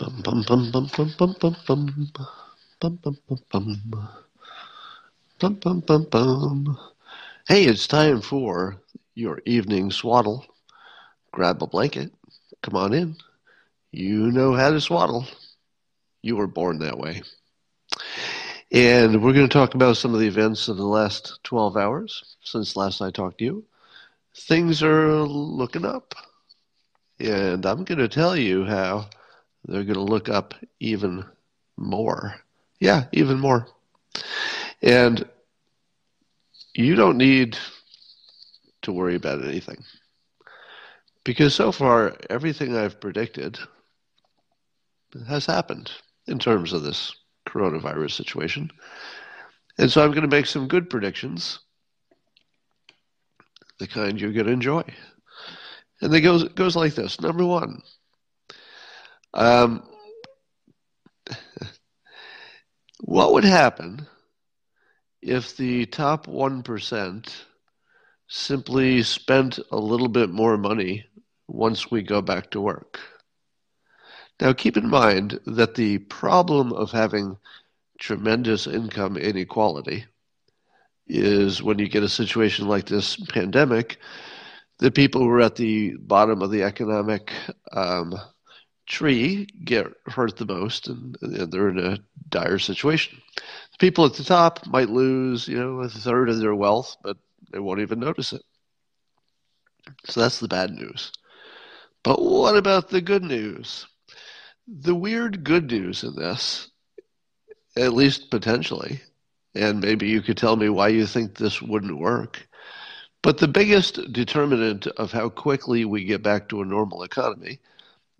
Bum, bum, bum, bum, bum, bum, bum, bum. Bum, bum, bum, bum. Bum, bum, bum, bum. Hey, it's time for your evening swaddle. Grab a blanket. Come on in. You know how to swaddle. You were born that way. And we're going to talk about some of the events of the last 12 hours since last I talked to you. Things are looking up. And I'm going to tell you how they're going to look up even more. Yeah, even more. And you don't need to worry about anything. Because so far, everything I've predicted has happened in terms of this coronavirus situation. And so I'm going to make some good predictions, the kind you're going to enjoy. And it goes, goes like this. Number one, um, what would happen if the top 1% simply spent a little bit more money once we go back to work? Now, keep in mind that the problem of having tremendous income inequality is when you get a situation like this pandemic, the people who are at the bottom of the economic um, tree get hurt the most, and, and, they're in a dire situation. The people at the top might lose, you know, a third of their wealth, but they won't even notice it. So that's the bad news. But what about the good news? The weird good news in this, at least potentially, and maybe you could tell me why you think this wouldn't work. But the biggest determinant of how quickly we get back to a normal economy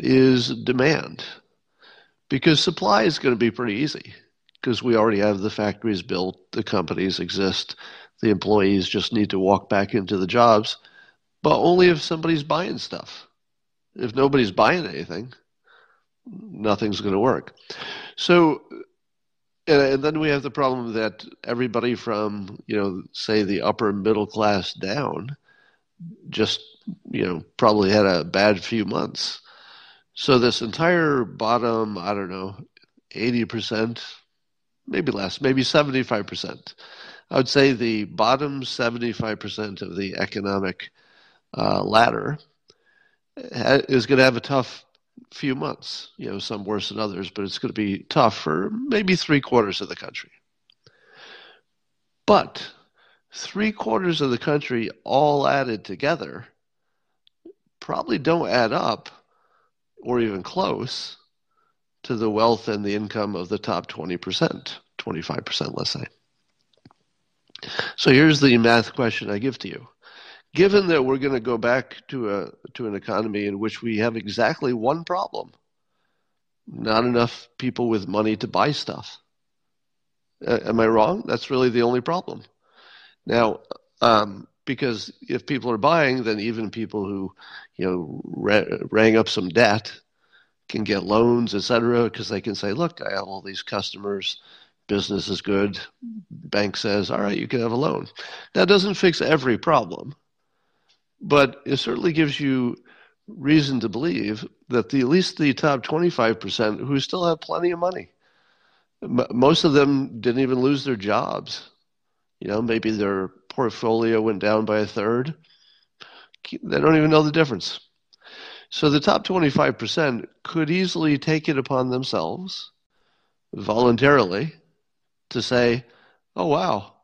is demand. Because supply is going to be pretty easy because we already have the factories built, the companies exist, the employees just need to walk back into the jobs, but only if somebody's buying stuff. If nobody's buying anything, nothing's going to work. So, and then we have the problem that everybody from, you know, say the upper middle class down just, you know, probably had a bad few months. So this entire bottom, I don't know, 80%, maybe less, maybe 75%. I would say the bottom 75% of the economic uh, ladder is going to have a tough few months. You know, some worse than others, but it's going to be tough for maybe three quarters of the country. But three quarters of the country all added together probably don't add up or even close to the wealth and the income of the top 20%, 25%, let's say. So here's the math question I give to you. Given that we're going to go back to a to an economy in which we have exactly one problem not enough people with money to buy stuff uh, am i wrong? That's really the only problem. Now um, because if people are buying then even people who you know ra- rang up some debt can get loans etc because they can say look i have all these customers. Business is good. Bank says all right you can have a loan. That doesn't fix every problem but it certainly gives you reason to believe that the, at least the top 25% who still have plenty of money, most of them didn't even lose their jobs. You know, maybe their portfolio went down by a third. They don't even know the difference. So the top 25% could easily take it upon themselves voluntarily to say, oh, wow,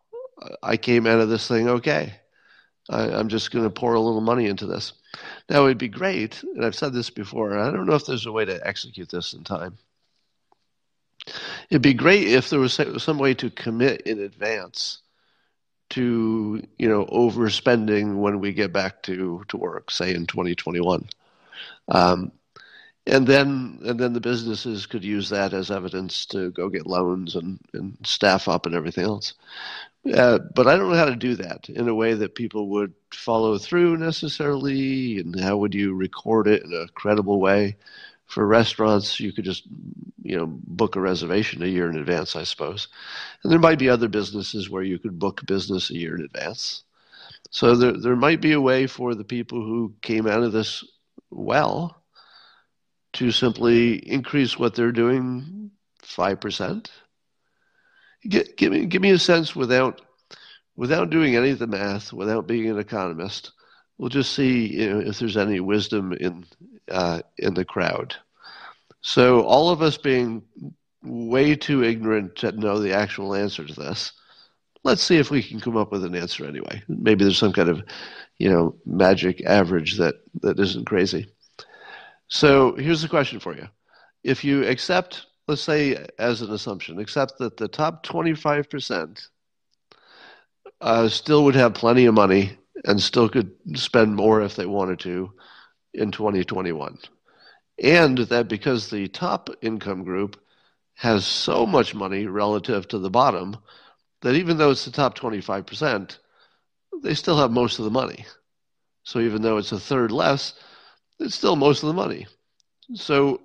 I came out of this thing okay. I, am just going to pour a little money into this. Now, it'd be great, and I've said this before, I don't know if there's a way to execute this in time. It'd be great if there was some way to commit in advance to, you know, overspending when we get back to, to work, say in 2021. Um, and then and then the businesses could use that as evidence to go get loans and, and staff up and everything else. Uh, but I don't know how to do that in a way that people would follow through necessarily, and how would you record it in a credible way? For restaurants, you could just you know book a reservation a year in advance, I suppose, and there might be other businesses where you could book business a year in advance. So there there might be a way for the people who came out of this well to simply increase what they're doing five percent. Give me give me a sense without without doing any of the math, without being an economist. We'll just see you know, if there's any wisdom in uh, in the crowd. So all of us being way too ignorant to know the actual answer to this. Let's see if we can come up with an answer anyway. Maybe there's some kind of, you know, magic average that, that isn't crazy. So here's the question for you. If you accept, let's say as an assumption, accept that the top 25% uh, still would have plenty of money and still could spend more if they wanted to in 2021. And that because the top income group has so much money relative to the bottom, that even though it's the top 25%, they still have most of the money. So even though it's a third less, it's still most of the money. So,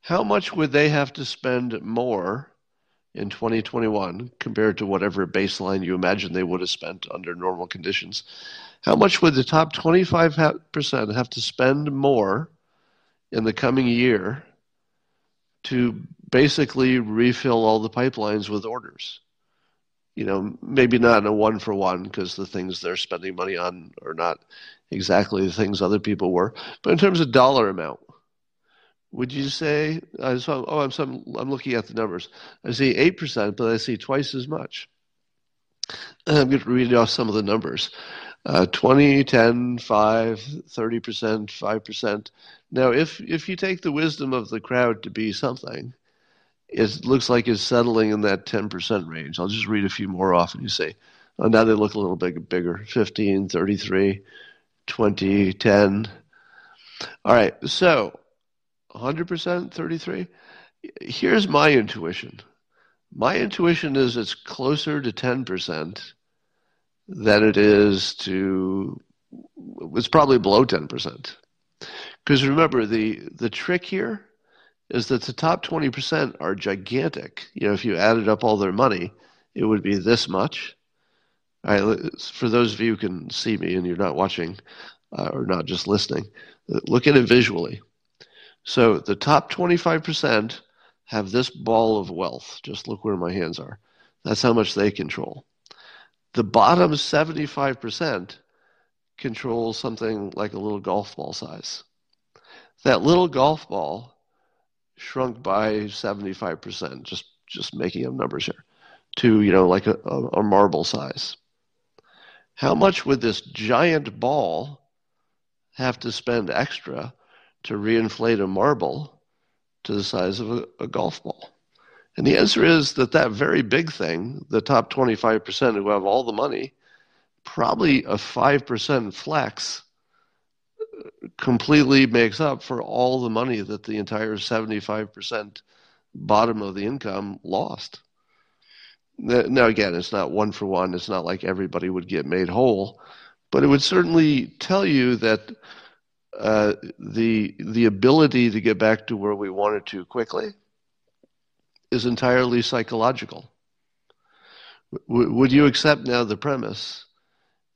how much would they have to spend more in 2021 compared to whatever baseline you imagine they would have spent under normal conditions? How much would the top 25% have to spend more in the coming year to basically refill all the pipelines with orders? You know, maybe not in a one for one because the things they're spending money on are not exactly the things other people were. But in terms of dollar amount, would you say? Uh, so, oh, I'm some, I'm looking at the numbers. I see eight percent, but I see twice as much. I'm going to read off some of the numbers. Uh, 20, 10, 5, 30%, 5%. Now, if, if you take the wisdom of the crowd to be something, it looks like it's settling in that 10% range. I'll just read a few more off and you say, oh, now they look a little bit bigger 15, 33, 20, 10. All right, so 100%, 33. Here's my intuition. My intuition is it's closer to 10% than it is to, it's probably below 10%. Because remember, the, the trick here is that the top 20% are gigantic. You know, if you added up all their money, it would be this much. For those of you who can see me and you're not watching uh, or not just listening, look at it visually. So the top 25% have this ball of wealth. Just look where my hands are. That's how much they control. The bottom 75% control something like a little golf ball size. That little golf ball shrunk by 75%, just, just making up numbers here, to, you know, like a, a marble size. How much would this giant ball have to spend extra to reinflate a marble to the size of a, a, golf ball? And the answer is that that very big thing, the top 25% who have all the money, probably a 5% flex completely makes up for all the money that the entire 75% bottom of the income lost. Now, again, it's not one for one. It's not like everybody would get made whole, but it would certainly tell you that uh, the the ability to get back to where we wanted to quickly is entirely psychological. W- would you accept now the premise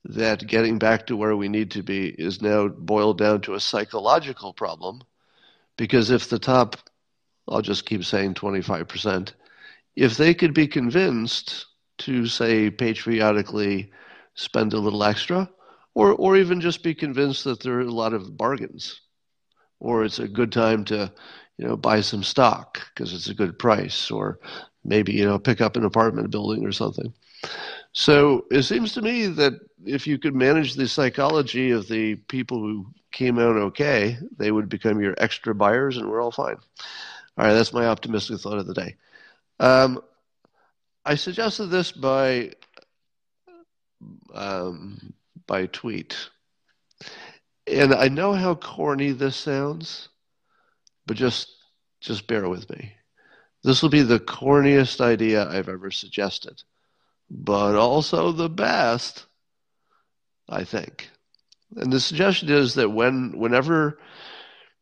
that getting back to where we need to be is now boiled down to a psychological problem? Because if the top, I'll just keep saying 25%, if they could be convinced to say patriotically spend a little extra, or or even just be convinced that there are a lot of bargains, or it's a good time to you know buy some stock because it's a good price, or maybe you know pick up an apartment building or something. So it seems to me that if you could manage the psychology of the people who came out okay, they would become your extra buyers, and we're all fine. All right, that's my optimistic thought of the day. Um, I suggested this by um, by tweet, and I know how corny this sounds, but just just bear with me. This will be the corniest idea I've ever suggested, but also the best, I think. And the suggestion is that when whenever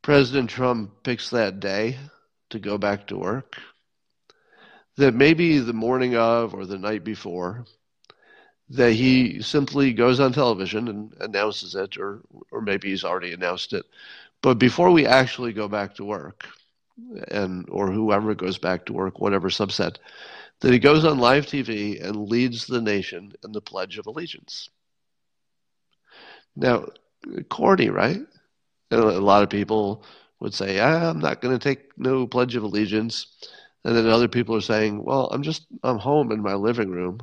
President Trump picks that day to go back to work, that maybe the morning of or the night before, that he simply goes on television and announces it, or or maybe he's already announced it. But before we actually go back to work, and or whoever goes back to work, whatever subset, that he goes on live TV and leads the nation in the Pledge of Allegiance. Now, corny, right? A lot of people would say, ah, "I'm not going to take no Pledge of Allegiance," and then other people are saying, "Well, I'm just I'm home in my living room."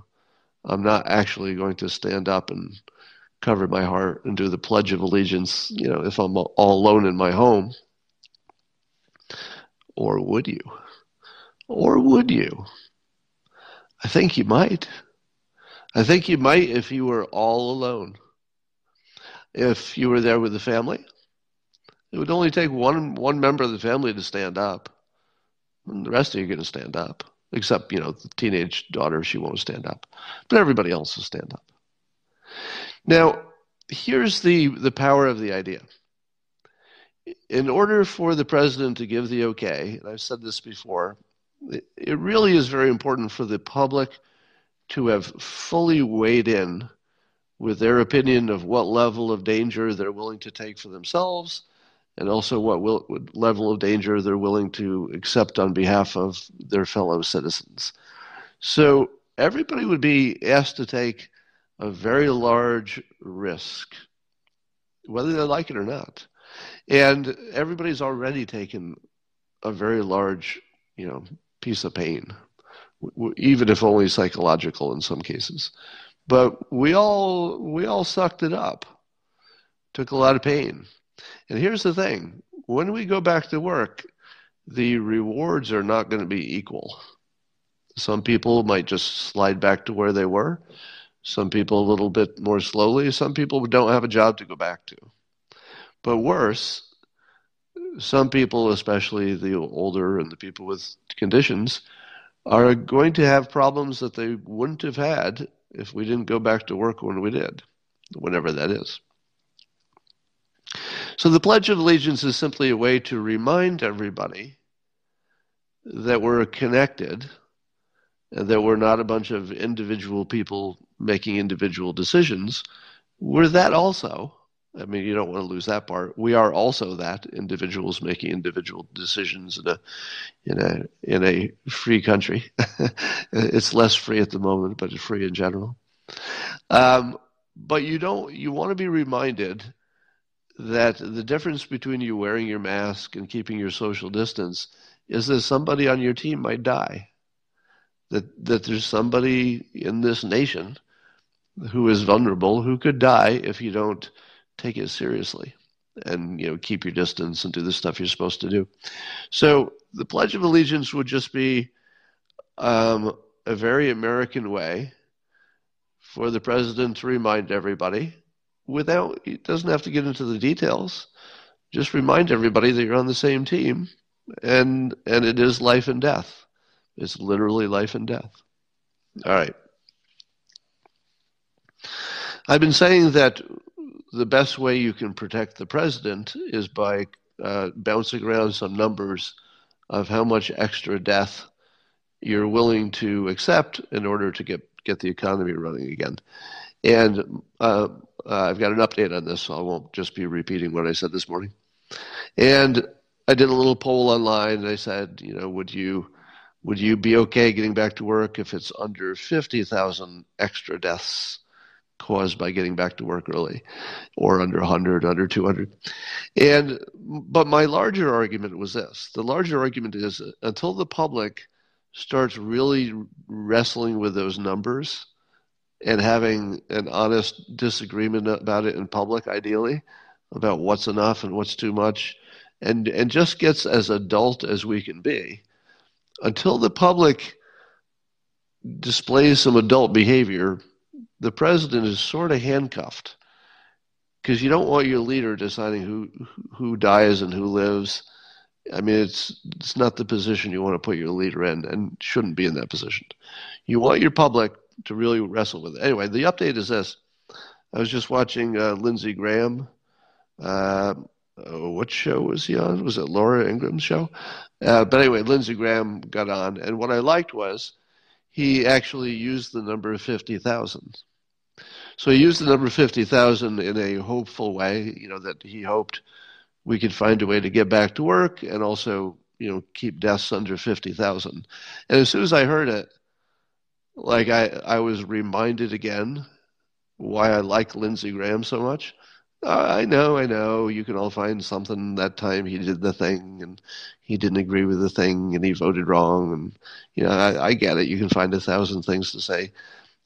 I'm not actually going to stand up and cover my heart and do the Pledge of Allegiance, you know, if I'm all alone in my home. Or would you? Or would you? I think you might. I think you might if you were all alone. If you were there with the family, it would only take one one member of the family to stand up. And the rest of you are going to stand up except you know the teenage daughter she won't stand up but everybody else will stand up now here's the the power of the idea in order for the president to give the okay and i've said this before it really is very important for the public to have fully weighed in with their opinion of what level of danger they're willing to take for themselves and also what, will, what level of danger they're willing to accept on behalf of their fellow citizens. So everybody would be asked to take a very large risk, whether they like it or not. And everybody's already taken a very large, you know, piece of pain, even if only psychological in some cases. But we all we all sucked it up, took a lot of pain. And here's the thing when we go back to work, the rewards are not going to be equal. Some people might just slide back to where they were. Some people a little bit more slowly. Some people don't have a job to go back to. But worse, some people, especially the older and the people with conditions, are going to have problems that they wouldn't have had if we didn't go back to work when we did, whenever that is. So the Pledge of Allegiance is simply a way to remind everybody that we're connected that we're not a bunch of individual people making individual decisions. We're that also. I mean, you don't want to lose that part. We are also that individuals making individual decisions in a in a in a free country. it's less free at the moment, but it's free in general. Um, but you don't. You want to be reminded that the difference between you wearing your mask and keeping your social distance is that somebody on your team might die. That that there's somebody in this nation who is vulnerable who could die if you don't take it seriously and you know keep your distance and do the stuff you're supposed to do. So the Pledge of Allegiance would just be um, a very American way for the president to remind everybody without it doesn't have to get into the details. Just remind everybody that you're on the same team, and and it is life and death. It's literally life and death. All right. I've been saying that the best way you can protect the president is by uh, bouncing around some numbers of how much extra death you're willing to accept in order to get get the economy running again. And uh, uh, I've got an update on this, so I won't just be repeating what I said this morning. And I did a little poll online, and I said, you know, would you would you be okay getting back to work if it's under fifty thousand extra deaths caused by getting back to work early, or under hundred, under two hundred? And but my larger argument was this: the larger argument is until the public starts really wrestling with those numbers and having an honest disagreement about it in public, ideally, about what's enough and what's too much, and and just gets as adult as we can be, until the public displays some adult behavior, the president is sort of handcuffed because you don't want your leader deciding who who dies and who lives I mean, it's it's not the position you want to put your leader in, and shouldn't be in that position. You want your public to really wrestle with it. Anyway, the update is this: I was just watching uh, Lindsey Graham. Uh, oh, what show was he on? Was it Laura Ingraham's show? Uh, but anyway, Lindsey Graham got on, and what I liked was he actually used the number fifty thousand. So he used the number fifty thousand in a hopeful way. You know that he hoped we could find a way to get back to work and also you know keep deaths under 50,000 and as soon as i heard it like i i was reminded again why i like lindsey graham so much i know i know. You can all find something that time he did the thing and he didn't agree with the thing and he voted wrong and you know i, I get it. You can find a thousand things to say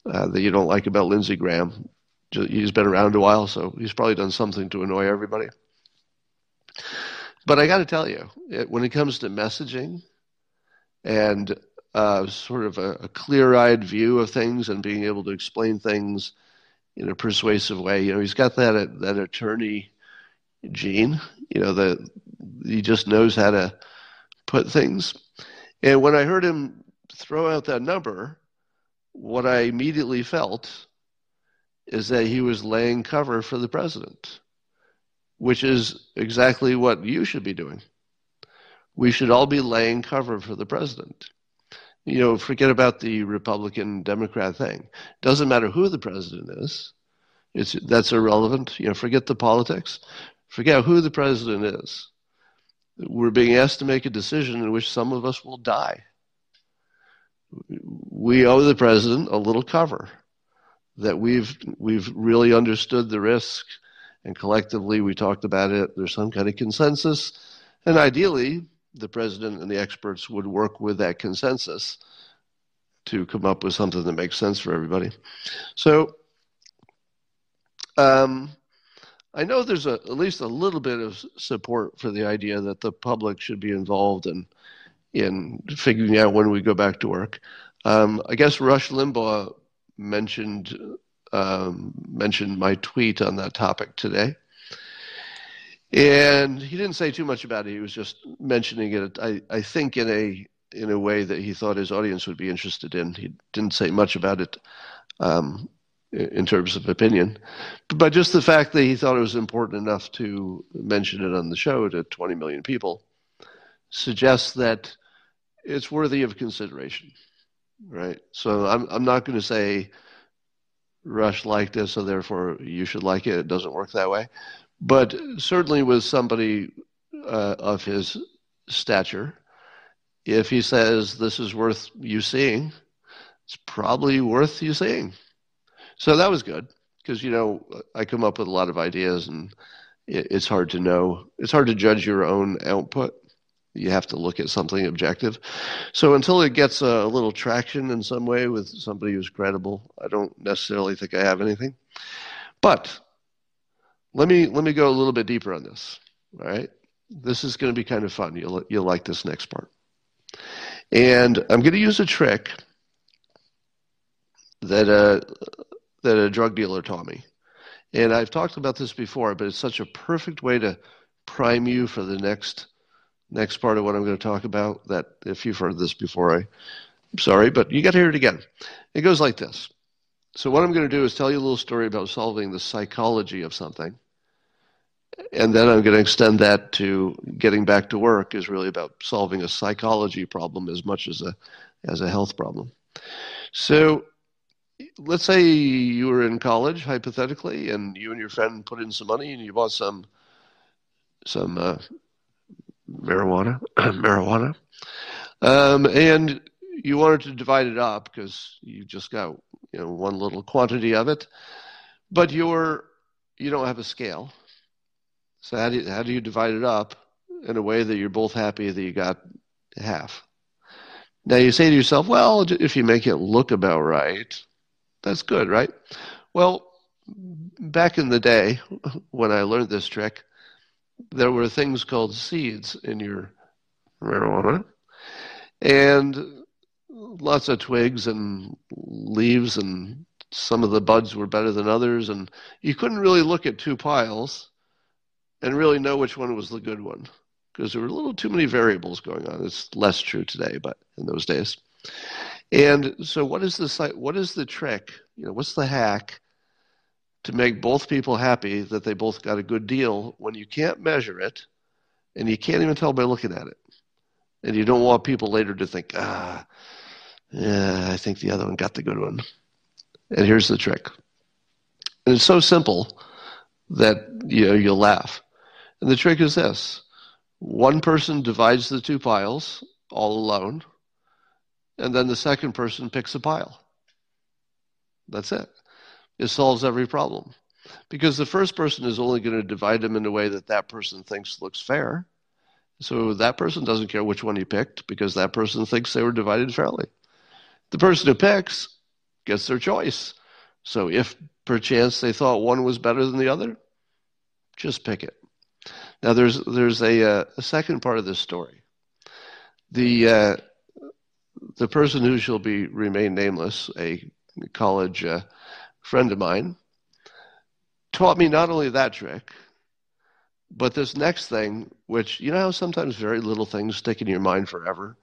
uh, that you don't like about lindsey graham. He's been around a while so he's probably done something to annoy everybody. But I got to tell you, it, when it comes to messaging and uh, sort of a, a clear eyed view of things and being able to explain things in a persuasive way, you know, he's got that, that attorney gene, you know, that he just knows how to put things. And when I heard him throw out that number, what I immediately felt is that he was laying cover for the president which is exactly what you should be doing. We should all be laying cover for the president. You know, forget about the Republican Democrat thing. Doesn't matter who the president is. It's that's irrelevant. You know, forget the politics. Forget who the president is. We're being asked to make a decision in which some of us will die. We owe the president a little cover that we've we've really understood the risk and collectively we talked about it. There's some kind of consensus, and ideally, the president and the experts would work with that consensus to come up with something that makes sense for everybody. So, um, I know there's a, at least a little bit of support for the idea that the public should be involved in in figuring out when we go back to work. Um, I guess Rush Limbaugh mentioned um, mentioned my tweet on that topic today. And he didn't say too much about it. He was just mentioning it. I, I think in a in a way that he thought his audience would be interested in. He didn't say much about it um, in terms of opinion, but just the fact that he thought it was important enough to mention it on the show to 20 million people suggests that it's worthy of consideration, right? So I'm I'm not going to say Rush liked it, so therefore you should like it. It doesn't work that way. But certainly with somebody uh, of his stature, if he says this is worth you seeing, it's probably worth you seeing. So that was good because, you know, I come up with a lot of ideas and it's hard to know, it's hard to judge your own output you have to look at something objective. So until it gets a, little traction in some way with somebody who's credible, I don't necessarily think I have anything. But let me let me go a little bit deeper on this. All right, this is going to be kind of fun. You'll you'll like this next part. And I'm going to use a trick that a that a drug dealer taught me. And I've talked about this before, but it's such a perfect way to prime you for the next next part of what I'm going to talk about that if you've heard this before, I, I'm sorry, but you got to hear it again. It goes like this. So what I'm going to do is tell you a little story about solving the psychology of something. And then I'm going to extend that to getting back to work is really about solving a psychology problem as much as a as a health problem. So let's say you were in college hypothetically and you and your friend put in some money and you bought some some uh, marijuana, marijuana, um, and you wanted to divide it up because you just got you know one little quantity of it, but you're you don't have a scale. So how do you, how do you divide it up in a way that you're both happy that you got half? Now you say to yourself, well, if you make it look about right, that's good, right? Well, back in the day when I learned this trick, there were things called seeds in your marijuana, and lots of twigs and leaves, and some of the buds were better than others, and you couldn't really look at two piles and really know which one was the good one. because there were a little too many variables going on. It's less true today, but in those days. And so, what is the what is the trick? You know, what's the hack to make both people happy that they both got a good deal when you can't measure it, and you can't even tell by looking at it, and you don't want people later to think, ah, yeah, I think the other one got the good one. And here's the trick. And it's so simple that you know you'll laugh. And the trick is this: one person divides the two piles all alone, and then the second person picks a pile. That's it. It solves every problem. Because the first person is only going to divide them in a way that that person thinks looks fair. So that person doesn't care which one he picked because that person thinks they were divided fairly. The person who picks gets their choice. So if perchance they thought one was better than the other, just pick it. Now there's there's a, uh, a second part of this story. The uh, the person who shall be remain nameless, a college uh, friend of mine, taught me not only that trick, but this next thing, which you know how sometimes very little things stick in your mind forever.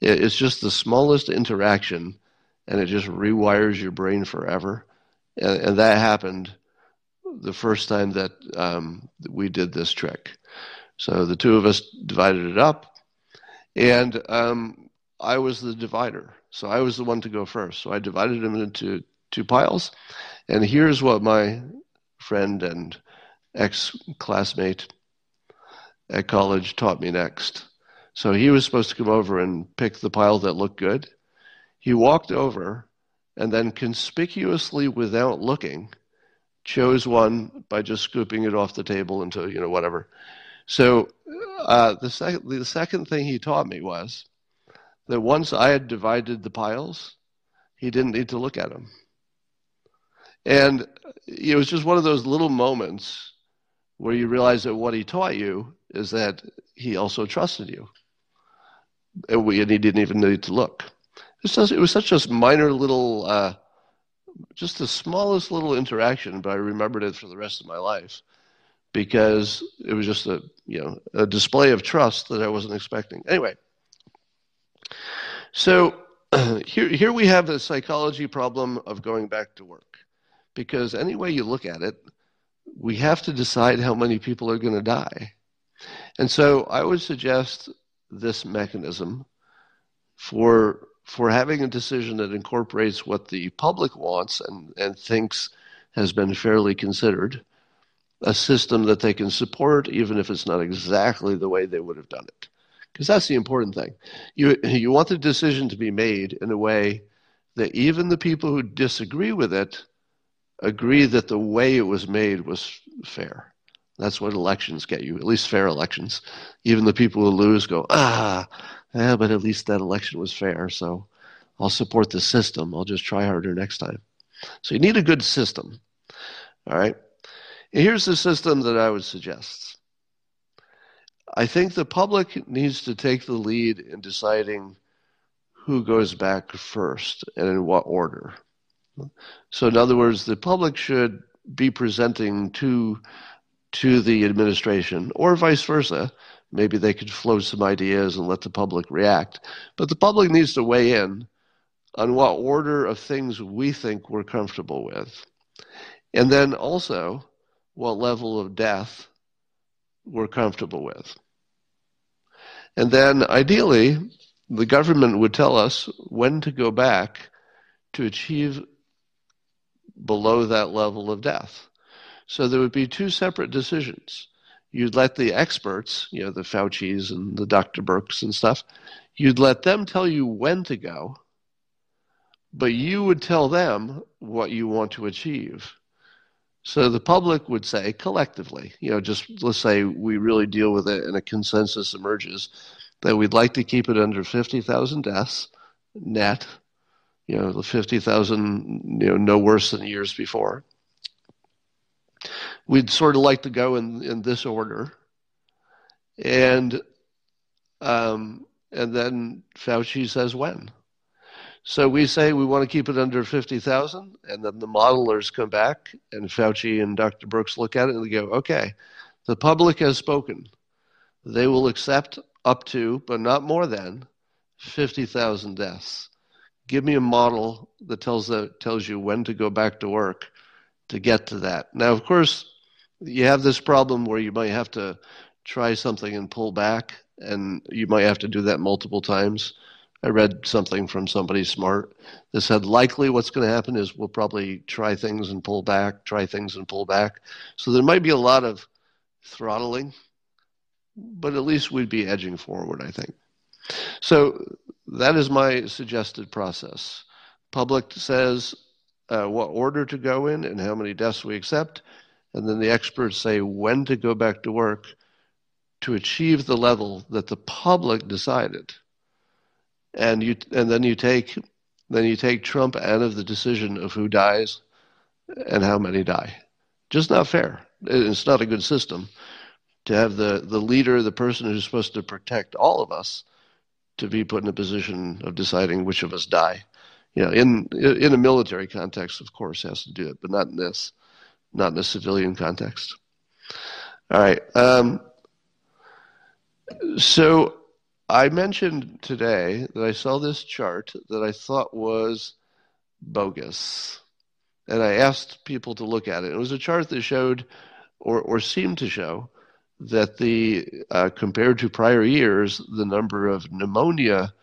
It's just the smallest interaction, and it just rewires your brain forever and, and that happened the first time that um, we did this trick. So the two of us divided it up, and um, I was the divider. So I was the one to go first. So I divided them into two piles, and here's what my friend and ex classmate at college taught me next. So he was supposed to come over and pick the pile that looked good. He walked over and then conspicuously without looking chose one by just scooping it off the table into you know whatever so uh, the second the second thing he taught me was that once i had divided the piles he didn't need to look at them and it was just one of those little moments where you realize that what he taught you is that he also trusted you. And, we, and he didn't even need to look. Just, it was such a minor little, uh, just the smallest little interaction, but I remembered it for the rest of my life because it was just a you know a display of trust that I wasn't expecting. Anyway, so here here we have the psychology problem of going back to work because any way you look at it, we have to decide how many people are going to die, and so I would suggest this mechanism for for having a decision that incorporates what the public wants and, and thinks has been fairly considered, a system that they can support, even if it's not exactly the way they would have done it. Because that's the important thing. You, you want the decision to be made in a way that even the people who disagree with it agree that the way it was made was fair. That's what elections get you, at least fair elections. Even the people who lose go, ah, yeah, but at least that election was fair, so I'll support the system. I'll just try harder next time. So you need a good system. All right. Here's the system that I would suggest. I think the public needs to take the lead in deciding who goes back first and in what order. So, in other words, the public should be presenting to to the administration, or vice versa, Maybe they could float some ideas and let the public react. But the public needs to weigh in on what order of things we think we're comfortable with. And then also what level of death we're comfortable with. And then ideally, the government would tell us when to go back to achieve below that level of death. So there would be two separate decisions you'd let the experts, you know, the Fauci's and the Dr. Birx and stuff, you'd let them tell you when to go, but you would tell them what you want to achieve. So the public would say collectively, you know, just let's say we really deal with it and a consensus emerges that we'd like to keep it under 50,000 deaths net, you know, the 50,000, you know, no worse than years before we'd sort of like to go in, in this order. And um, and then Fauci says when. So we say we want to keep it under 50,000, and then the modelers come back, and Fauci and Dr. Birx look at it and they go, okay, the public has spoken. they will accept up to, but not more than, 50,000 deaths. Give me a model that tells, that tells you when to go back to work to get to that. Now, of course, you have this problem where you might have to try something and pull back, and you might have to do that multiple times. I read something from somebody smart that said likely what's going to happen is we'll probably try things and pull back, try things and pull back. So there might be a lot of throttling, but at least we'd be edging forward, I think. So that is my suggested process. Public says uh, what order to go in and how many deaths we accept, and then the experts say when to go back to work to achieve the level that the public decided. And you and then you take then you take Trump out of the decision of who dies and how many die. Just not fair. It's not a good system to have the, the leader, the person who's supposed to protect all of us, to be put in a position of deciding which of us die. You know, in in a military context, of course, has to do it, but not in this, not in a civilian context. All right. Um, so I mentioned today that I saw this chart that I thought was bogus. And I asked people to look at it. It was a chart that showed, or, or seemed to show, that the uh, compared to prior years, the number of pneumonia,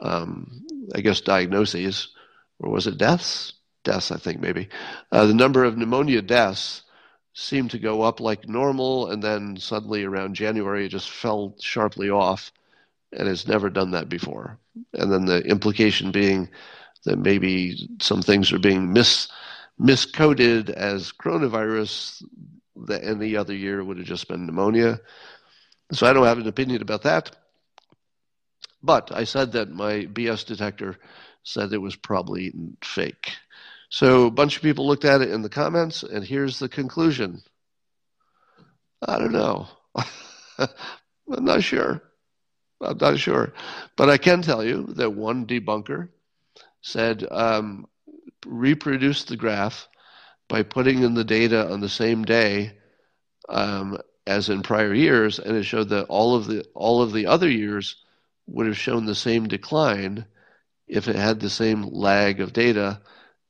um, I guess, diagnoses, or was it deaths? Deaths, I think maybe. Uh, the number of pneumonia deaths seemed to go up like normal, and then suddenly around January it just fell sharply off, and it's never done that before. And then the implication being that maybe some things are being mis miscoded as coronavirus that any other year would have just been pneumonia. So I don't have an opinion about that. But I said that my BS detector said it was probably fake. So a bunch of people looked at it in the comments, and here's the conclusion. I don't know. I'm not sure. I'm not sure. But I can tell you that one debunker said um, reproduce the graph by putting in the data on the same day um, as in prior years, and it showed that all of the all of the other years would have shown the same decline if it had the same lag of data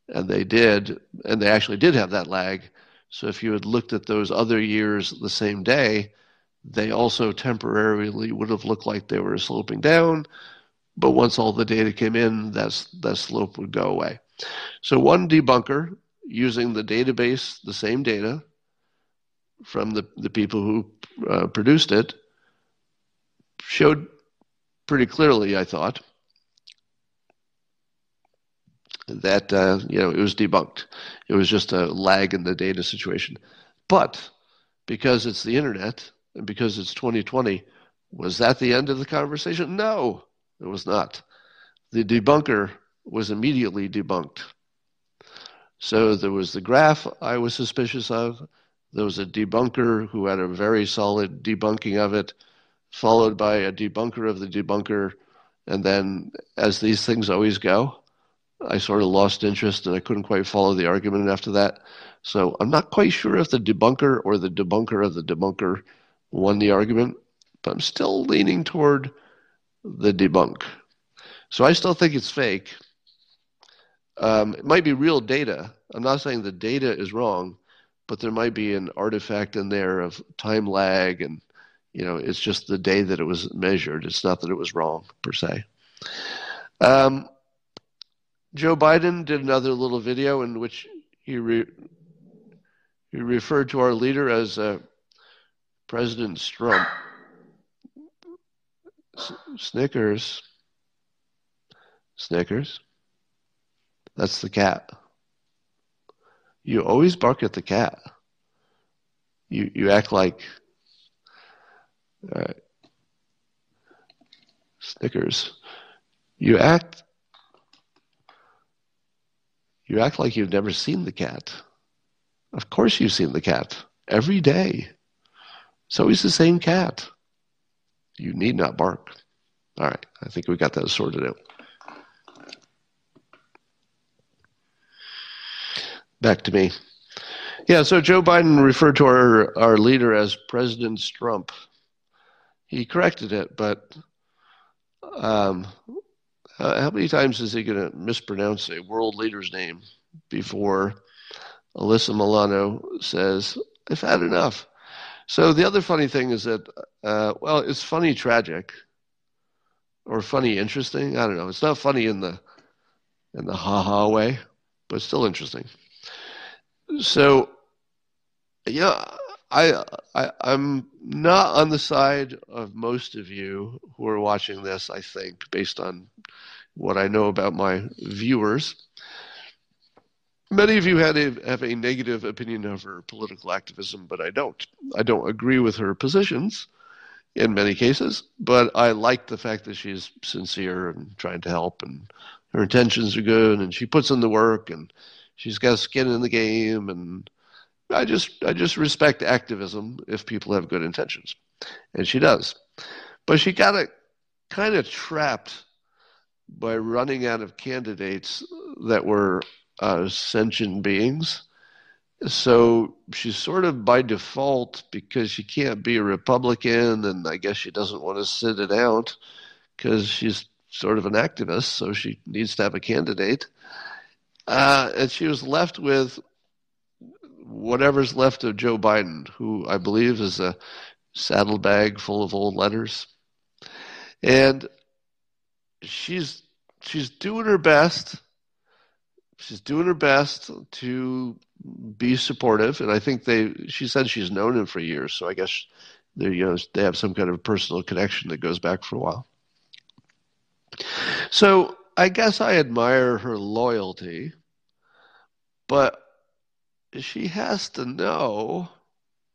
and they did, and they actually did have that lag. So if you had looked at those other years the same day, they also temporarily would have looked like they were sloping down. But once all the data came in, that's, that slope would go away. So one debunker using the database, the same data from the, the people who uh, produced it, showed pretty clearly, I thought, that uh, you know it was debunked. It was just a lag in the data situation. But because it's the internet because it's 2020, was that the end of the conversation? No, it was not. The debunker was immediately debunked. So there was the graph I was suspicious of. There was a debunker who had a very solid debunking of it, followed by a debunker of the debunker. And then, as these things always go, I sort of lost interest and I couldn't quite follow the argument after that. So I'm not quite sure if the debunker or the debunker of the debunker won the argument, but I'm still leaning toward the debunk. So I still think it's fake. Um, it might be real data. I'm not saying the data is wrong, but there might be an artifact in there of time lag, and you know, it's just the day that it was measured. It's not that it was wrong per se. Um, Joe Biden did another little video in which he re- he referred to our leader as uh, President Trump. Snickers. Snickers. That's the cat. You always bark at the cat. You you act like uh, Snickers. You act you act like you've never seen the cat. Of course you've seen the cat. Every day. It's always the same cat. You need not bark. All right, I think we got that sorted out. Back to me. Yeah, so Joe Biden referred to our, our leader as President Trump. he corrected it, but um, how many times is he going to mispronounce a world leader's name before Alyssa Milano says, I've had enough? So the other funny thing is that, uh, well, it's funny tragic or funny interesting. I don't know. It's not funny in the in the ha ha way, but still interesting. So, yeah, I, I I'm not on the side of most of you who are watching this. I think based on what I know about my viewers. Many of you had a, have a negative opinion of her political activism, but I don't. I don't agree with her positions in many cases, but I like the fact that she's sincere and trying to help, and her intentions are good, and she puts in the work, and she's got skin in the game, and I just I just respect activism if people have good intentions, and she does, but she got it kind of trapped by running out of candidates that were uh, sentient beings. So she's sort of by default because she can't be a Republican, and I guess she doesn't want to sit it out because she's sort of an activist, so she needs to have a candidate. Uh, and she was left with whatever's left of Joe Biden, who I believe is a saddlebag full of old letters. And she's she's doing her best. She's doing her best to be supportive, and I think they. She said she's known him for years, so I guess they you know they have some kind of personal connection that goes back for a while. So I guess I admire her loyalty, but she has to know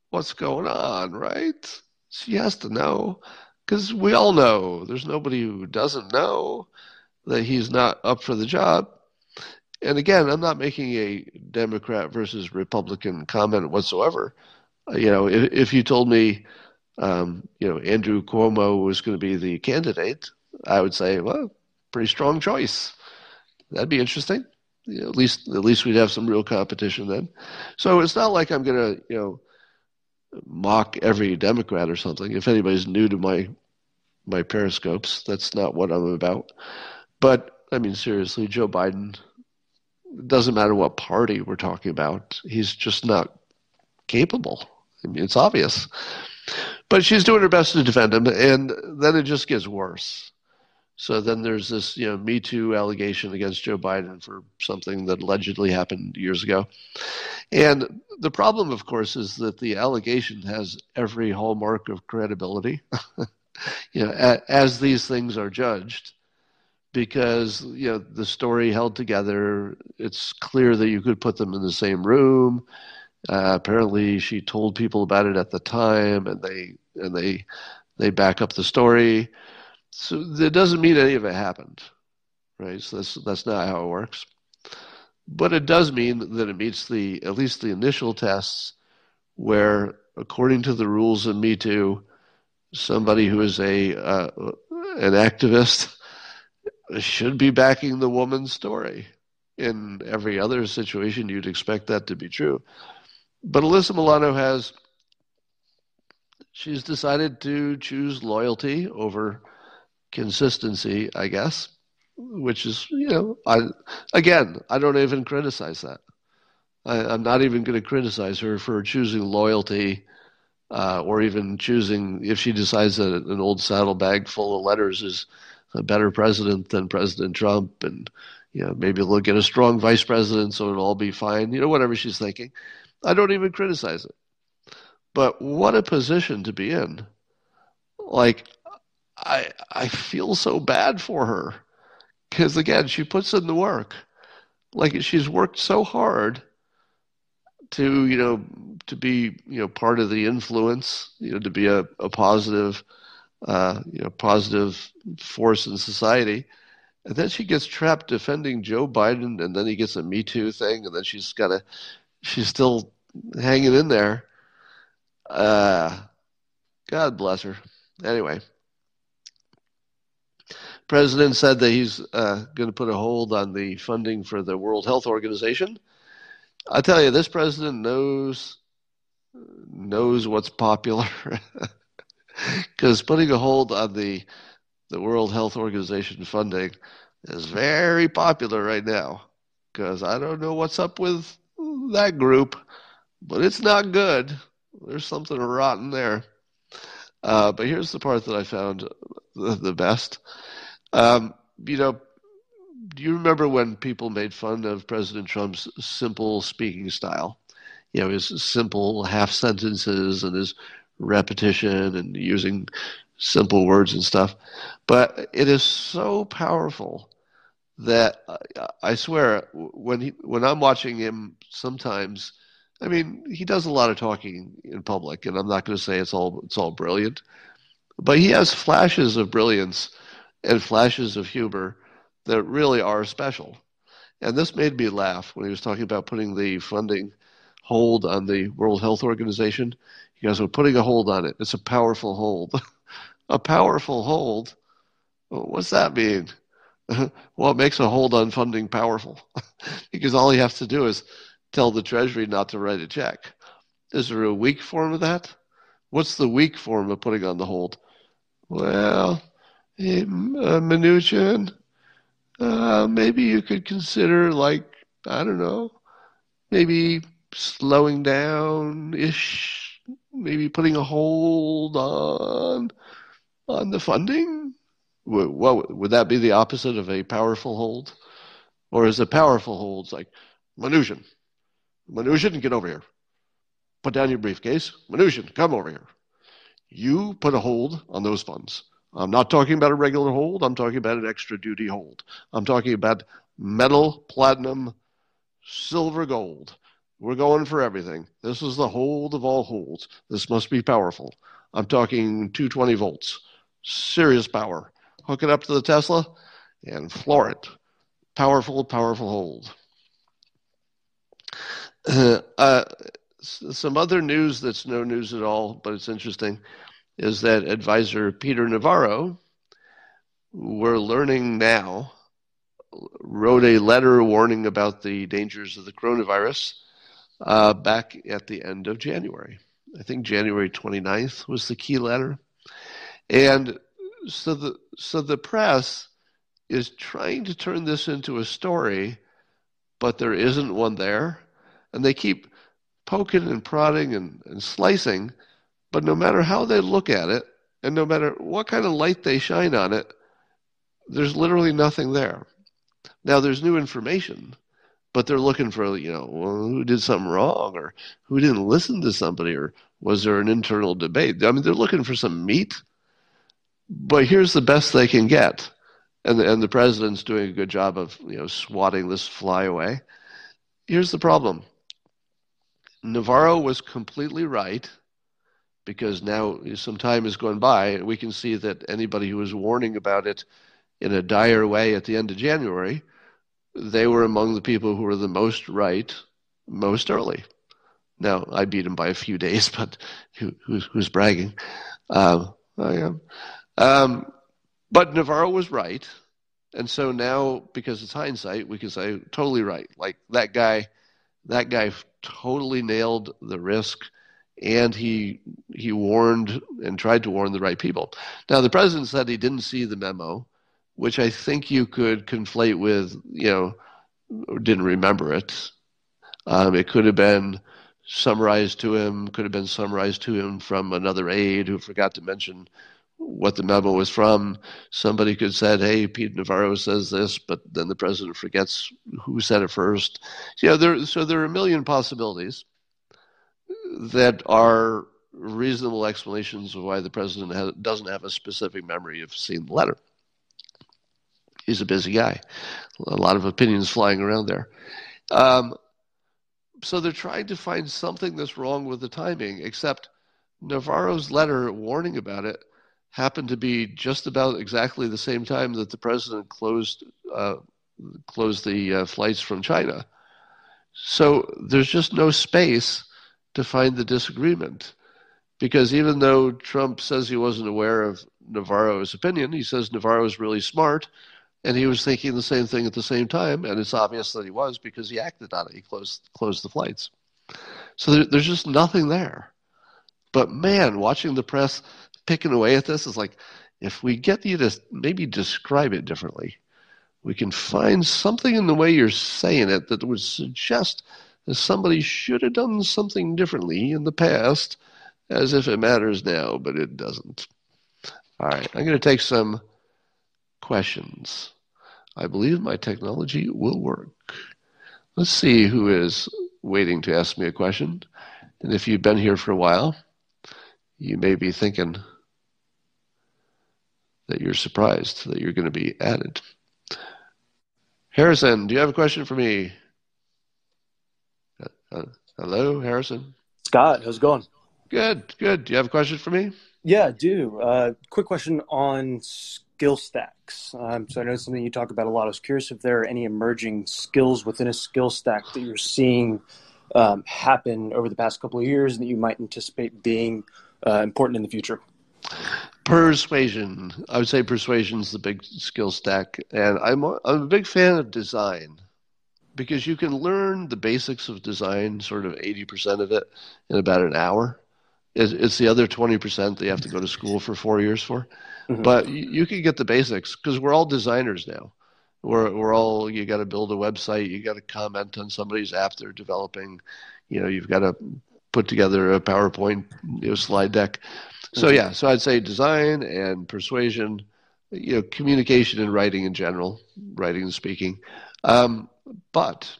what's going on, right? She has to know because we all know there's nobody who doesn't know that he's not up for the job. And again, I'm not making a Democrat versus Republican comment whatsoever. Uh, you know, if, if you told me, um, you know, Andrew Cuomo was going to be the candidate, I would say, well, pretty strong choice. That'd be interesting. You know, at least, at least we'd have some real competition then. So it's not like I'm going to, you know, mock every Democrat or something. If anybody's new to my my periscopes, that's not what I'm about. But I mean, seriously, Joe Biden. Doesn't matter what party we're talking about. He's just not capable. I mean, it's obvious. But she's doing her best to defend him, and then it just gets worse. So then there's this, you know, Me Too allegation against Joe Biden for something that allegedly happened years ago. And the problem, of course, is that the allegation has every hallmark of credibility. you know, as these things are judged, because you know the story held together. It's clear that you could put them in the same room. Uh, apparently, she told people about it at the time, and they and they they back up the story. So that doesn't mean any of it happened, right? So that's that's not how it works. But it does mean that it meets the at least the initial tests, where according to the rules of Me Too, somebody who is a uh, an activist should be backing the woman's story. In every other situation, you'd expect that to be true. But Alyssa Milano has, she's decided to choose loyalty over consistency, I guess, which is, you know, I, again, I don't even criticize that. I, am not even going to criticize her for choosing loyalty uh, or even choosing, if she decides that an old saddlebag full of letters is a better president than President Trump, and you know maybe they'll get a strong vice president, so it'll all be fine. You know whatever she's thinking. I don't even criticize it. But what a position to be in. Like I I feel so bad for her because again she puts in the work. Like she's worked so hard to you know to be you know part of the influence you know to be a, a positive uh, you know, positive force in society. And then she gets trapped defending Joe Biden, and then he gets a Me Too thing, and then she's got to, she's still hanging in there. Uh, God bless her. Anyway, president said that he's uh, going to put a hold on the funding for the World Health Organization. I tell you, this president knows knows what's popular. because putting a hold on the the World Health Organization funding is very popular right now. Because I don't know what's up with that group, but it's not good. There's something rotten there. Uh, but here's the part that I found the, the best. Um, you know, do you remember when people made fun of President Trump's simple speaking style? You know, his simple half sentences and his repetition and using simple words and stuff. But it is so powerful that I swear when he when I'm watching him sometimes I mean he does a lot of talking in public and I'm not going to say it's all it's all brilliant but he has flashes of brilliance and flashes of humor that really are special and this made me laugh when he was talking about putting the funding hold on the World Health Organization he goes we're putting a hold on it it's a powerful hold a powerful hold what's that mean well, it makes a hold on funding powerful because all you have to do is tell the Treasury not to write a check. Is there a weak form of that? What's the weak form of putting on the hold? Well, uh, Mnuchin, uh, maybe you could consider, like, I don't know, maybe slowing down ish, maybe putting a hold on on the funding what would that be the opposite of a powerful hold? Or is a powerful hold like Mnuchin? Mnuchin, get over here. Put down your briefcase. Mnuchin, come over here. You put a hold on those funds. I'm not talking about a regular hold. I'm talking about an extra duty hold. I'm talking about metal, platinum, silver, gold. We're going for everything. This is the hold of all holds. This must be powerful. I'm talking 220 volts. Serious power hook it up to the Tesla, and floor it. Powerful, powerful hold. Uh, some other news that's no news at all, but it's interesting, is that advisor Peter Navarro, we're learning now, wrote a letter warning about the dangers of the coronavirus uh, back at the end of January. I think January 29th was the key letter. And so the so the press is trying to turn this into a story, but there isn't one there, and they keep poking and prodding and, and slicing, but no matter how they look at it, and no matter what kind of light they shine on it, there's literally nothing there. Now there's new information, but they're looking for you know well, who did something wrong or who didn't listen to somebody or was there an internal debate. I mean they're looking for some meat but here's the best they can get. And the, and the president's doing a good job of you know swatting this fly away. Here's the problem. Navarro was completely right because now some time has gone by and we can see that anybody who was warning about it in a dire way at the end of January, they were among the people who were the most right most early. Now I beat him by a few days, but who, who's, who's bragging? Uh, I am. Um, but Navarro was right. And so now, because it's hindsight, we can say totally right. Like that guy, that guy totally nailed the risk, and he he warned and tried to warn the right people. Now the president said he didn't see the memo, which I think you could conflate with you know didn't remember it. Um, it could have been summarized to him, could have been summarized to him from another aide who forgot to mention what the memo was from. Somebody could have said, "Hey, Pete Navarro says this," but then the president forgets who said it first. Know, there so there are a million possibilities that are reasonable explanations of why the president doesn't have a specific memory of seeing the letter. He's a busy guy, a lot of opinions flying around there. Um, so they're trying to find something that's wrong with the timing, except Navarro's letter warning about it happened to be just about exactly the same time that the president closed uh, closed the uh, flights from China. So there's just no space to find the disagreement. Because even though Trump says he wasn't aware of Navarro's opinion, he says Navarro is really smart, and he was thinking the same thing at the same time, and it's obvious that he was because he acted on it. He closed closed the flights. So there, there's just nothing there. But man, watching the press picking away at this. Is like if we get you to maybe describe it differently, we can find something in the way you're saying it that would suggest that somebody should have done something differently in the past, as if it matters now, but it doesn't. All right, I'm going to take some questions. I believe my technology will work. Let's see who is waiting to ask me a question. And if you've been here for a while, you may be thinking that you're surprised that you're going to be added. Harrison, do you have a question for me? Uh, uh, hello, Harrison. Scott, how's it going? Good, good. Do you have a question for me? Yeah, I do. Uh, quick question on skill stacks. Um, so I know something you talk about a lot. I was curious if there are any emerging skills within a skill stack that you're seeing um, happen over the past couple of years and that you might anticipate being uh, important in the future. Persuasion. I would say persuasion is the big skill stack, and I'm a, I'm a big fan of design because you can learn the basics of design, sort of eighty percent of it, in about an hour. It's, it's the other twenty percent that you have to go to school for four years for. Mm-hmm. But you, you can get the basics because we're all designers now. We're we're all you got to build a website, you got to comment on somebody's app they're developing, you know, you've got to put together a PowerPoint you know, slide deck. So yeah, so I'd say design and persuasion, you know, communication and writing in general, writing and speaking. Um, but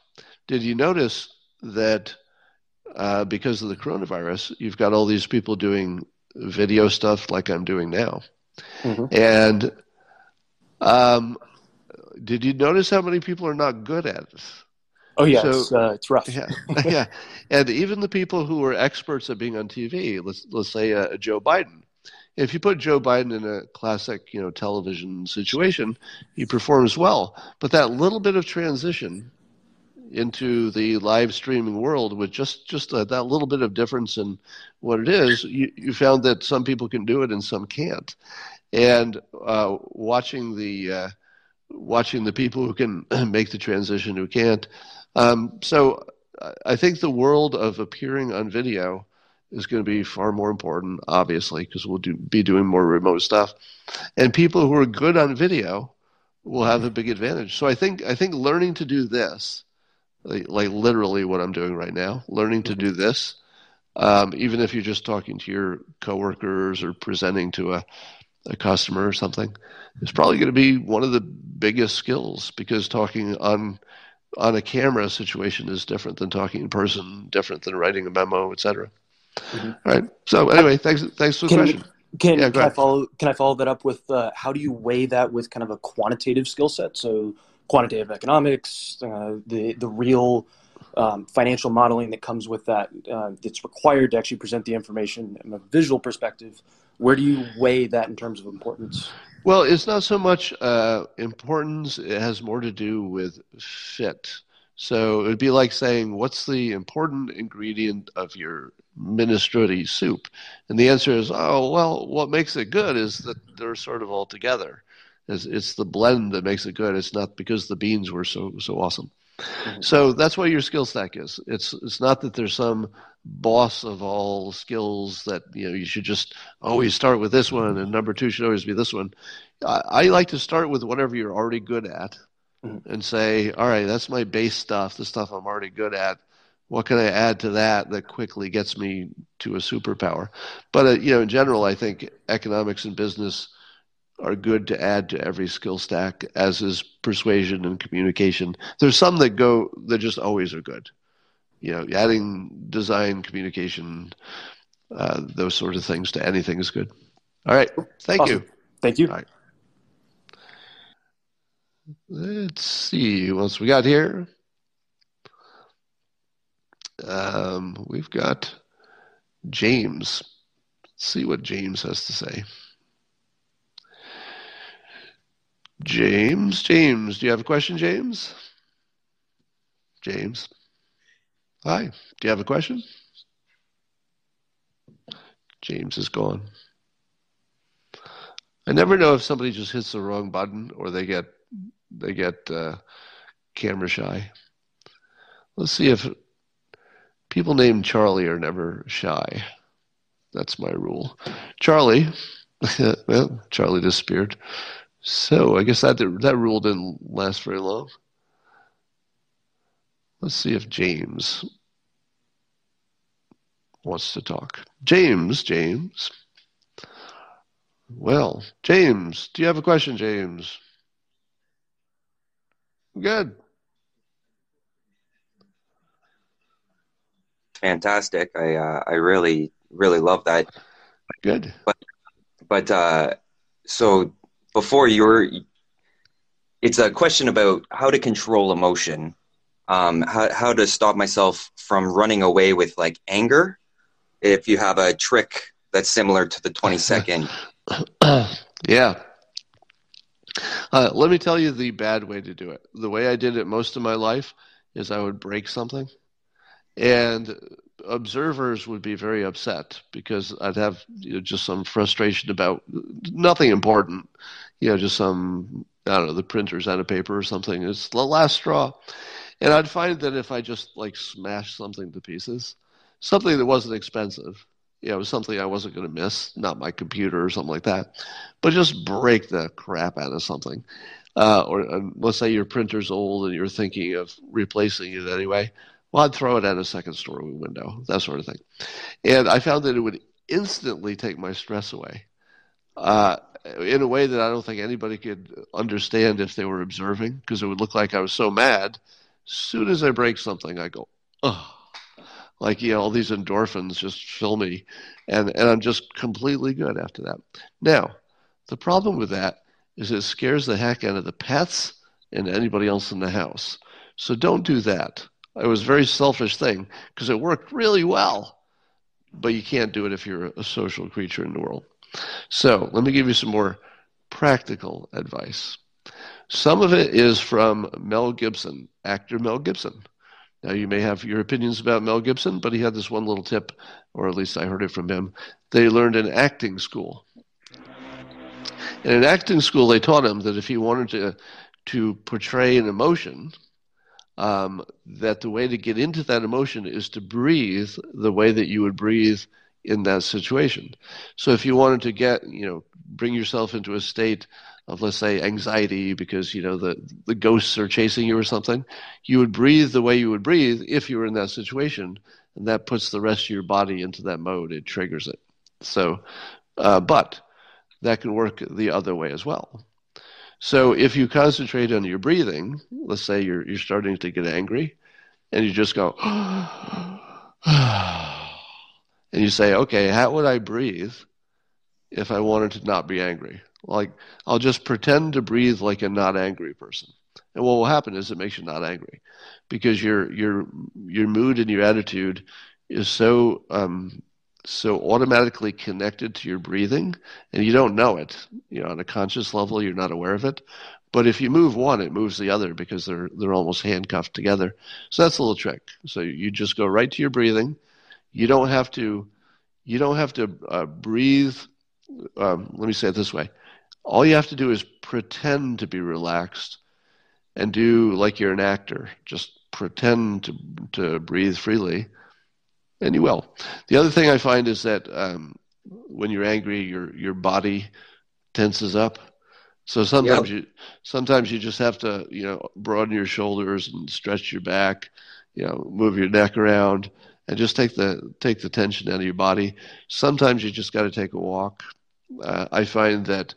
did you notice that uh, because of the coronavirus, you've got all these people doing video stuff like I'm doing now, mm-hmm. and um, did you notice how many people are not good at it? Oh yeah, so, it's, uh, it's rough. yeah, yeah, and even the people who are experts at being on TV, let's let's say uh, Joe Biden. If you put Joe Biden in a classic, you know, television situation, he performs well. But that little bit of transition into the live streaming world with just just uh, that little bit of difference in what it is, you, you found that some people can do it and some can't. And uh, watching the uh, watching the people who can make the transition who can't um, so I think the world of appearing on video is going to be far more important, obviously, because we'll do, be doing more remote stuff, and people who are good on video will have a big advantage. So I think I think learning to do this, like, like literally what I'm doing right now, learning to do this, um, even if you're just talking to your coworkers or presenting to a a customer or something, is probably going to be one of the biggest skills because talking on on a camera situation is different than talking in person, different than writing a memo, etc. Mm-hmm. All right. So anyway, thanks thanks for the can, question. Can, yeah, can I follow can I follow that up with uh, how do you weigh that with kind of a quantitative skill set? So quantitative economics, uh, the the real um, financial modeling that comes with that uh, that's required to actually present the information from a visual perspective. Where do you weigh that in terms of importance? Well, it's not so much uh, importance, it has more to do with fit. So it would be like saying, What's the important ingredient of your minestrone soup? And the answer is, Oh, well, what makes it good is that they're sort of all together. It's, it's the blend that makes it good. It's not because the beans were so so awesome. Mm-hmm. So that's what your skill stack is. It's it's not that there's some boss of all skills that you know you should just always start with this one and number two should always be this one. I, I like to start with whatever you're already good at mm-hmm. and say, all right, that's my base stuff, the stuff I'm already good at. What can I add to that that quickly gets me to a superpower? But uh, you know, in general, I think economics and business are good to add to every skill stack, as is persuasion and communication. There's some that go that just always are good. You know, adding design, communication, uh, those sort of things to anything is good. All right, thank awesome. you. Thank you. All right. Let's see what else we got here. Um, we've got James. Let's see what James has to say. James, James, do you have a question, James? James. Hi, do you have a question? James is gone. I never know if somebody just hits the wrong button or they get they get uh, camera shy. Let's see if people named Charlie are never shy. That's my rule. Charlie, well, Charlie disappeared. So I guess that that rule didn't last very long. Let's see if James wants to talk. James, James. Well, James, do you have a question, James? Good. Fantastic. I uh, I really really love that. Good. But but uh, so before you were, it's a question about how to control emotion. Um, how how to stop myself from running away with like anger. If you have a trick that's similar to the twenty second. yeah. Uh, let me tell you the bad way to do it. The way I did it most of my life is I would break something, and observers would be very upset because I'd have you know, just some frustration about nothing important, you know, just some I don't know the printer's out of paper or something. It's the last straw, and I'd find that if I just like smashed something to pieces, something that wasn't expensive, you know, something I wasn't going to miss, not my computer or something like that, but just break the crap out of something. Uh, or let's say your printer's old and you're thinking of replacing it anyway. Well, I'd throw it at a second story window, that sort of thing. And I found that it would instantly take my stress away uh, in a way that I don't think anybody could understand if they were observing, because it would look like I was so mad. As soon as I break something, I go, oh like you know all these endorphins just fill me and and i'm just completely good after that now the problem with that is it scares the heck out of the pets and anybody else in the house so don't do that it was a very selfish thing because it worked really well but you can't do it if you're a social creature in the world. So let me give you some more practical advice. Some of it is from mel gibson actor mel gibson. Now, you may have your opinions about Mel Gibson, but he had this one little tip, or at least I heard it from him, They learned in acting school. And in acting school, they taught him that if he wanted to, to portray an emotion, um, that the way to get into that emotion is to breathe the way that you would breathe in that situation. So if you wanted to get, you know, bring yourself into a state of let's say anxiety because you know the the ghosts are chasing you or something, you would breathe the way you would breathe if you were in that situation, and that puts the rest of your body into that mode. It triggers it. So, uh, but that can work the other way as well. So if you concentrate on your breathing, let's say you're you're starting to get angry, and you just go, and you say, okay, how would I breathe if I wanted to not be angry? Like, I'll just pretend to breathe like a not angry person. And what will happen is it makes you not angry because your your your mood and your attitude is so um, so automatically connected to your breathing, and you don't know it. You know, on a conscious level, you're not aware of it. But if you move one, it moves the other because they're they're almost handcuffed together. So that's a little trick. So you just go right to your breathing. You don't have to you don't have to uh, breathe. Um, let me say it this way: all you have to do is pretend to be relaxed and do like you're an actor. Just pretend to, to breathe freely, and you will. The other thing I find is that um, when you're angry, your your body tenses up. So sometimes yep. you sometimes you just have to you know broaden your shoulders and stretch your back, you know, move your neck around, and just take the take the tension out of your body. Sometimes you just got to take a walk. Uh, I find that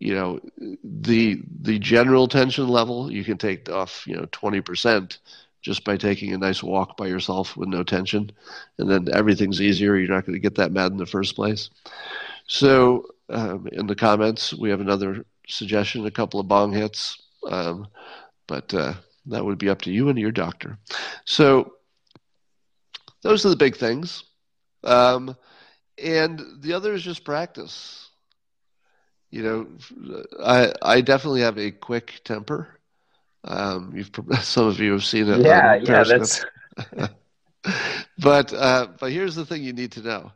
you know the the general tension level you can take off you know 20% just by taking a nice walk by yourself with no tension and then everything's easier. You're not going to get that mad in the first place. So um, in the comments we have another suggestion a couple of bong hits um, but uh, that would be up to you and your doctor. So those are the big things. Um, and the other is just practice. You know, I I definitely have a quick temper. Um, you've some of you have seen it. Yeah, yeah, that's. but uh, but here's the thing you need to know.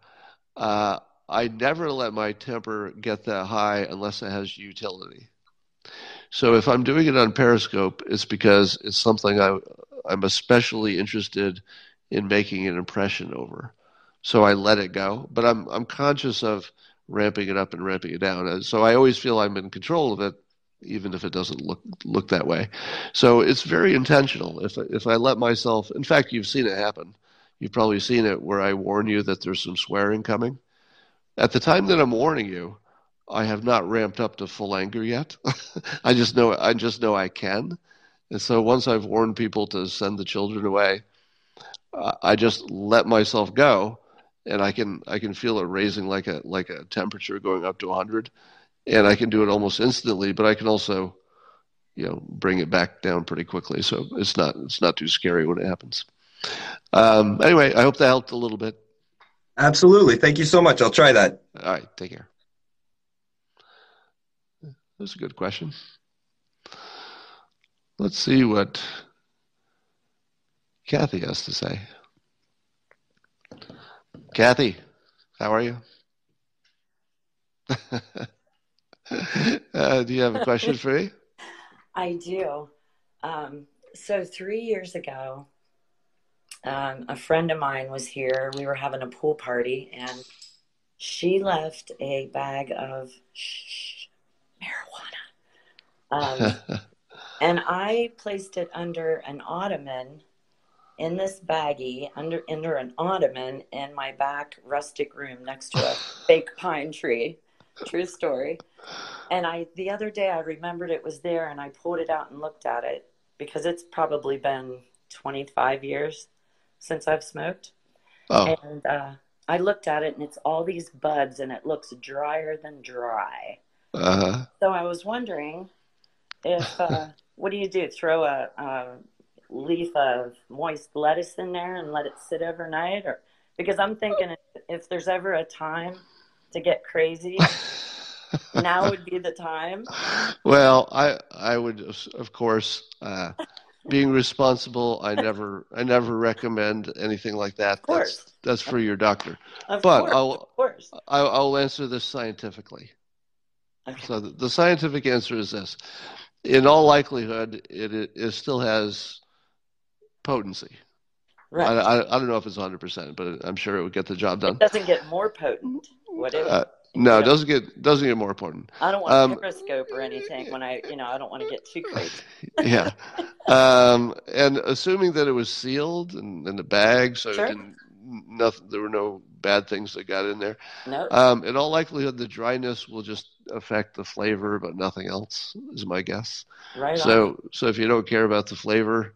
Uh, I never let my temper get that high unless it has utility. So if I'm doing it on Periscope, it's because it's something I I'm especially interested in making an impression over. so I let it go. But I'm I'm conscious of ramping it up and ramping it down. And so I always feel I'm in control of it, even if it doesn't look look that way. So it's very intentional. If if I let myself, in fact, you've seen it happen. You've probably seen it where I warn you that there's some swearing coming. At the time that I'm warning you, I have not ramped up to full anger yet. I just know I just know I can. And so once I've warned people to send the children away, I just let myself go and I can I can feel it raising like a like a temperature going up to 100 and I can do it almost instantly, but I can also you know bring it back down pretty quickly. So it's not it's not too scary when it happens. Um, anyway, I hope that helped a little bit. Absolutely. Thank you so much. I'll try that. All right. Take care. That's a good question. Let's see what Kathy has to say. Kathy, how are you? uh, do you have a question for me? I do. Um, so, three years ago, um, a friend of mine was here. We were having a pool party, and she left a bag of shh, marijuana. Um, and I placed it under an ottoman in this baggie under under an ottoman in my back rustic room next to a fake pine tree. True story. And I the other day I remembered it was there and I pulled it out and looked at it because it's probably been 25 years since I've smoked. Oh. And uh, I looked at it and it's all these buds and it looks drier than dry. Uh-huh. So I was wondering if uh, what do you do? Throw a, a leaf of moist lettuce in there and let it sit overnight or because i'm thinking if there's ever a time to get crazy now would be the time well i i would of course uh, being responsible i never i never recommend anything like that of course. that's that's for your doctor of but course. i'll of course. I'll, I'll answer this scientifically okay. so the, the scientific answer is this in all likelihood it, it, it still has potency. Right. I, I, I, don't know if it's 100%, but I'm sure it would get the job done. It doesn't get more potent, it? Uh, no, it doesn't get doesn't get more important. I don't want um, periscope or anything when I, you know, I don't want to get too crazy. yeah, um, and assuming that it was sealed and in the bag, so sure. nothing, there were no bad things that got in there. No. Um, in all likelihood, the dryness will just affect the flavor, but nothing else is my guess. Right. So, on. so if you don't care about the flavor,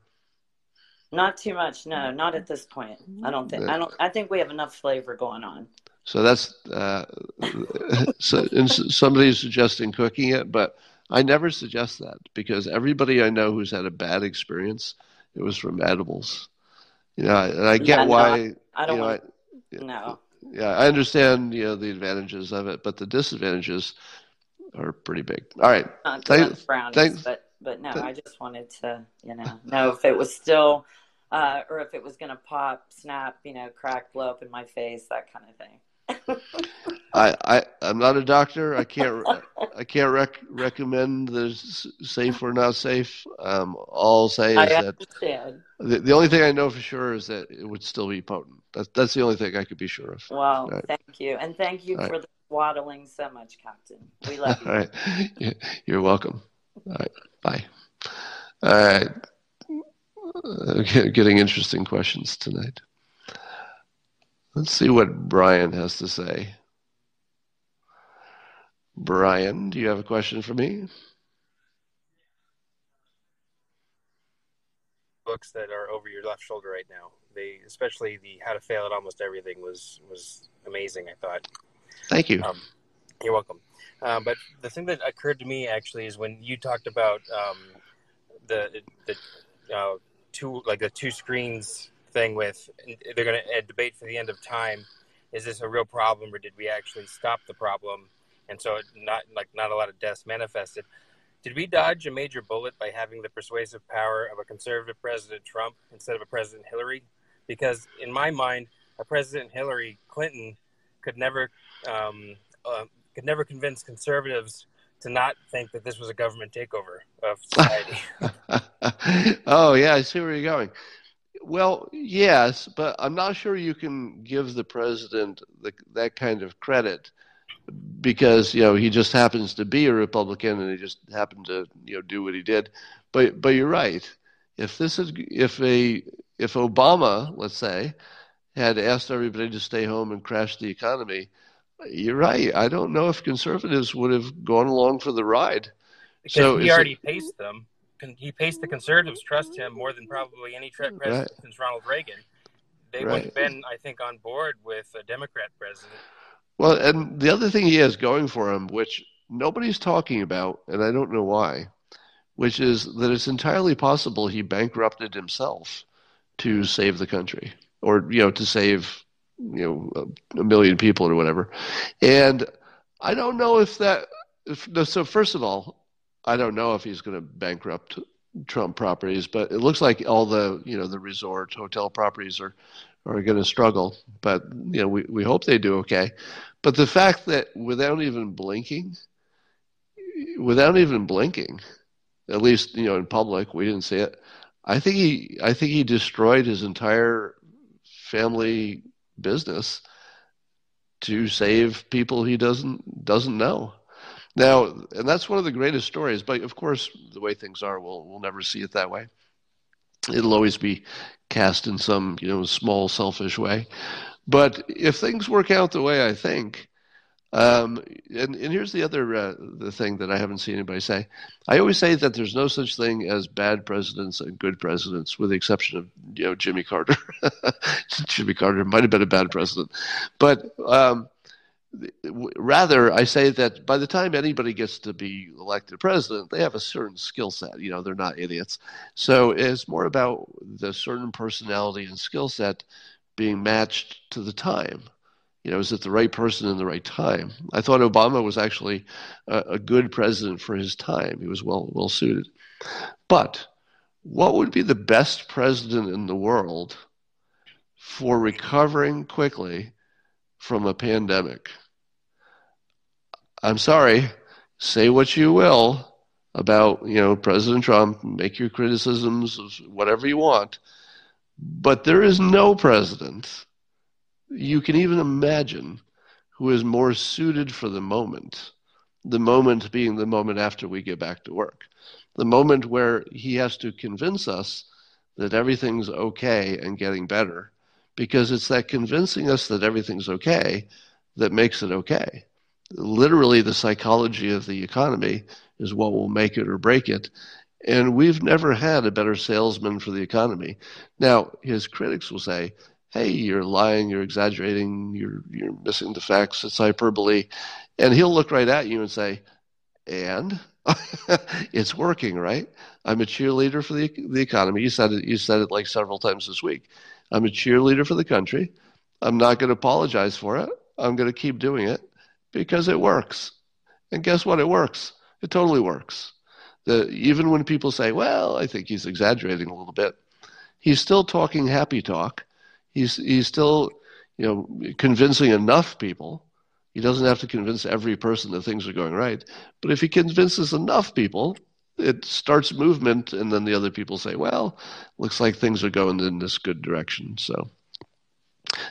not too much, no, not at this point. I don't think. I don't. I think we have enough flavor going on. So that's uh, so. somebody's suggesting cooking it, but I never suggest that because everybody I know who's had a bad experience, it was from edibles. You know, and I get yeah, why. No, I don't you know, want. I, no. Yeah, I understand. You know the advantages of it, but the disadvantages are pretty big. All right. Not thanks, brownies, thanks. but but no, I just wanted to, you know, know if it was still, uh, or if it was going to pop, snap, you know, crack, blow up in my face, that kind of thing. I, I I'm not a doctor. I can't I can't rec- recommend the safe or not safe. Um, all I'll say is I that the, the only thing I know for sure is that it would still be potent. That's that's the only thing I could be sure of. Well, right. thank you, and thank you all for right. the waddling so much, Captain. We love you. All right, you're welcome. All right. Bye. All right. Uh, getting interesting questions tonight. Let's see what Brian has to say. Brian, do you have a question for me? Books that are over your left shoulder right now. They, especially the How to Fail at Almost Everything, was was amazing. I thought. Thank you. Um, you're welcome. Um, but the thing that occurred to me actually is when you talked about um, the the uh, two like the two screens thing with they're going to debate for the end of time. Is this a real problem, or did we actually stop the problem? And so, not like not a lot of deaths manifested. Did we dodge a major bullet by having the persuasive power of a conservative President Trump instead of a President Hillary? Because in my mind, a President Hillary Clinton could never um, uh, could never convince conservatives to not think that this was a government takeover of society. oh yeah, I see where you're going. Well, yes, but I'm not sure you can give the president the, that kind of credit because you know he just happens to be a Republican and he just happened to you know do what he did. But but you're right. If this is if a if Obama, let's say, had asked everybody to stay home and crash the economy, you're right. I don't know if conservatives would have gone along for the ride. Because So he already it- paced them. He paced the conservatives trust him more than probably any tre- hmm. president Right. since Ronald Reagan. They Right. would have been, I think, on board with a Democrat president. Well, and the other thing he has going for him, which nobody's talking about, and I don't know why, which is that it's entirely possible he bankrupted himself to save the country, or you know, to save you know a, a million people or whatever. And I don't know if that. If, so first of all, I don't know if he's going to bankrupt Trump properties, but it looks like all the you know the resort hotel properties are are going to struggle. But you know, we we hope they do okay. But the fact that without even blinking, without even blinking, at least you know in public, we didn't see it. I think he, I think he destroyed his entire family business to save people he doesn't doesn't know. Now, and that's one of the greatest stories. But of course, the way things are, we'll we'll never see it that way. It'll always be cast in some you know small selfish way. But if things work out the way I think, um, and, and here's the other uh, the thing that I haven't seen anybody say. I always say that there's no such thing as bad presidents and good presidents, with the exception of you know Jimmy Carter. Jimmy Carter might have been a bad president, but um, rather I say that by the time anybody gets to be elected president, they have a certain skill set. You know, they're not idiots. So it's more about the certain personality and skill set being matched to the time. You know, is it the right person in the right time? I thought Obama was actually a, a good president for his time. He was well well suited. But what would be the best president in the world for recovering quickly from a pandemic? I'm sorry, say what you will about, you know, President Trump, make your criticisms whatever you want, but there is no president you can even imagine who is more suited for the moment. The moment being the moment after we get back to work. The moment where he has to convince us that everything's okay and getting better, because it's that convincing us that everything's okay that makes it okay. Literally, the psychology of the economy is what will make it or break it. And we've never had a better salesman for the economy. Now, his critics will say, hey, you're lying, you're exaggerating, you're you're missing the facts, it's hyperbole. And he'll look right at you and say, and it's working, right? I'm a cheerleader for the the economy. You said it you said it like several times this week. I'm a cheerleader for the country. I'm not going to apologize for it. I'm going to keep doing it because it works. And guess what? It works. It totally works. The, even when people say, well, I think he's exaggerating a little bit, he's still talking happy talk he's he's still you know convincing enough people he doesn't have to convince every person that things are going right but if he convinces enough people it starts movement and then the other people say well looks like things are going in this good direction so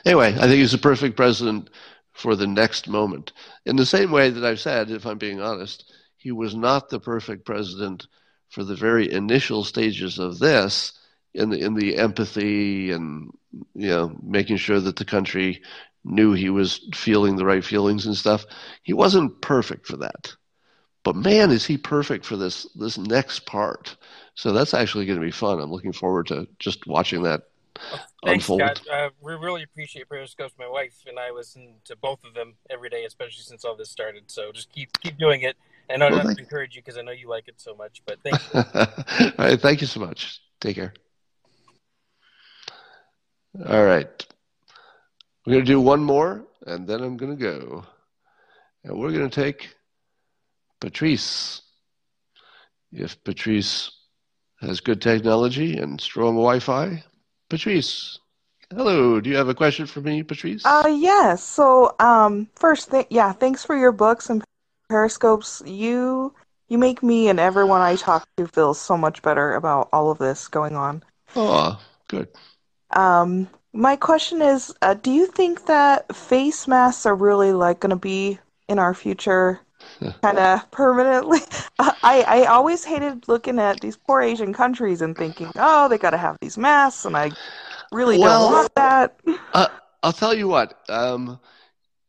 anyway i think he's a perfect president for the next moment in the same way that i've said if i'm being honest he was not the perfect president for the very initial stages of this in the in the empathy and you know making sure that the country knew he was feeling the right feelings and stuff. He wasn't perfect for that, but man, is he perfect for this this next part. So that's actually going to be fun. I'm looking forward to just watching that Thanks, unfold. Scott. Uh, we really appreciate Periscopes. My wife and I listen to both of them every day, especially since all this started. So just keep keep doing it. And I Well, thank- encourage you because I know you like it so much. But thank you. All right, thank you so much. Take care. All right. We're going to do one more, and then I'm going to go. And we're going to take Patrice. If Patrice has good technology and strong Wi Fi, Patrice. Hello. Do you have a question for me, Patrice? Uh, yes. So, um, first, th yeah, thanks for your books and periscopes. You you make me and everyone I talk to feel so much better about all of this going on. oh, good. Um, my question is, uh, do you think that face masks are really like going to be in our future, kind of permanently? I I always hated looking at these poor Asian countries and thinking, oh, they got to have these masks, and I really Well, don't want that. Uh, I'll tell you what. Um,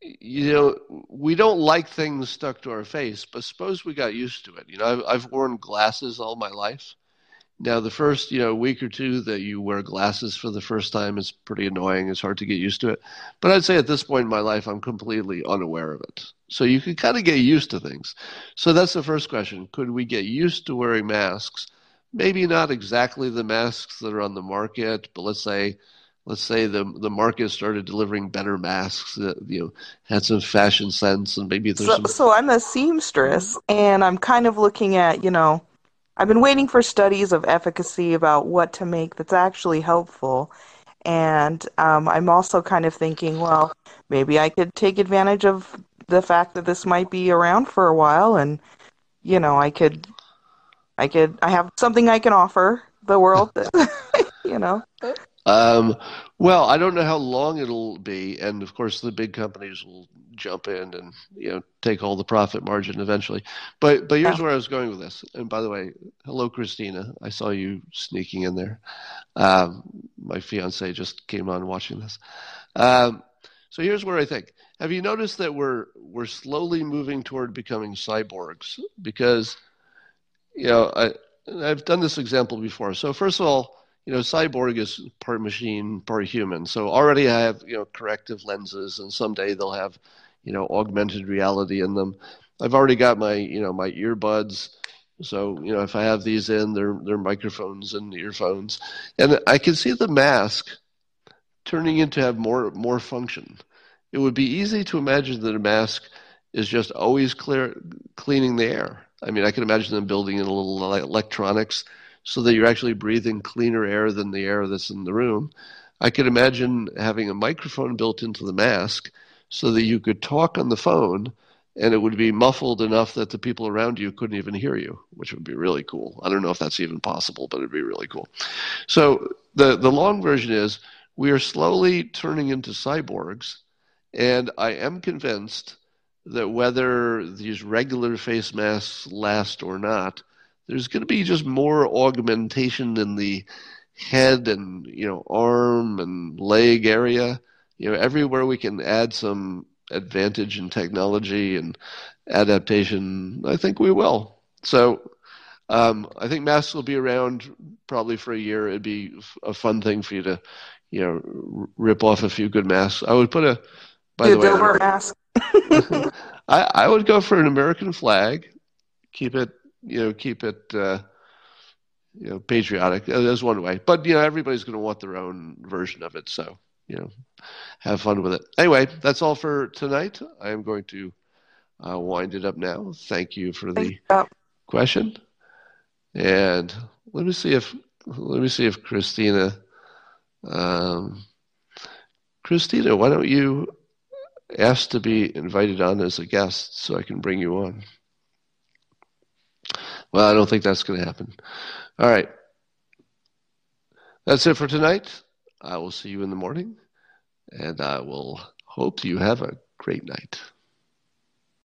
you know, we don't like things stuck to our face, but suppose we got used to it. You know, I've, I've worn glasses all my life. Now, the first, you know, week or two that you wear glasses for the first time is pretty annoying. It's hard to get used to it. But I'd say at this point in my life, I'm completely unaware of it. So you can kind of get used to things. So that's the first question. Could we get used to wearing masks? Maybe not exactly the masks that are on the market, but let's say let's say the the market started delivering better masks that you know had some fashion sense and maybe there's So, some so I'm a seamstress, and I'm kind of looking at, you know, I've been waiting for studies of efficacy about what to make that's actually helpful. And um, I'm also kind of thinking, well, maybe I could take advantage of the fact that this might be around for a while, and you know, I could, I could, I have something I can offer the world that, you know. Um, well, I don't know how long it'll be, and of course the big companies will jump in and you know take all the profit margin eventually. But but here's where I was going with this. And by the way, hello Christina. I saw you sneaking in there. Um, my fiance just came on watching this. Um, so here's where I think. Have you noticed that we're we're slowly moving toward becoming cyborgs? Because you know, I, I've done this example before. So first of all, you know, cyborg is part machine, part human. So already I have, you know, corrective lenses, and someday they'll have, you know, augmented reality in them. I've already got my, you know, my earbuds. So, you know, if I have these in, they're they're microphones and earphones, and I can see the mask turning into have more more function. It would be easy to imagine that a mask is just always clear cleaning the air. I mean, I can imagine them building in a little electronics so that you're actually breathing cleaner air than the air that's in the room. I could imagine having a microphone built into the mask so that you could talk on the phone and it would be muffled enough that the people around you couldn't even hear you, which would be really cool. I don't know if that's even possible, but it'd be really cool. So the the long version is we are slowly turning into cyborgs, and I am convinced that whether these regular face masks last or not, there's going to be just more augmentation in the head and you know arm and leg area. You know, everywhere we can add some advantage in technology and adaptation, I think we will. So um, I think masks will be around probably for a year. It'd be a fun thing for you to, you know, r- rip off a few good masks. I would put a, by The the way, mask. I, I would go for an American flag. Keep it, you know, keep it, uh, you know, patriotic. That's one way. But you know, everybody's going to want their own version of it. So you know, have fun with it. Anyway, that's all for tonight. I am going to uh, wind it up now. Thank you for the question. And let me see if let me see if Christina, um, Christina, why don't you ask to be invited on as a guest so I can bring you on? Well, I don't think that's going to happen. All right. That's it for tonight. I will see you in the morning, and I will hope you have a great night.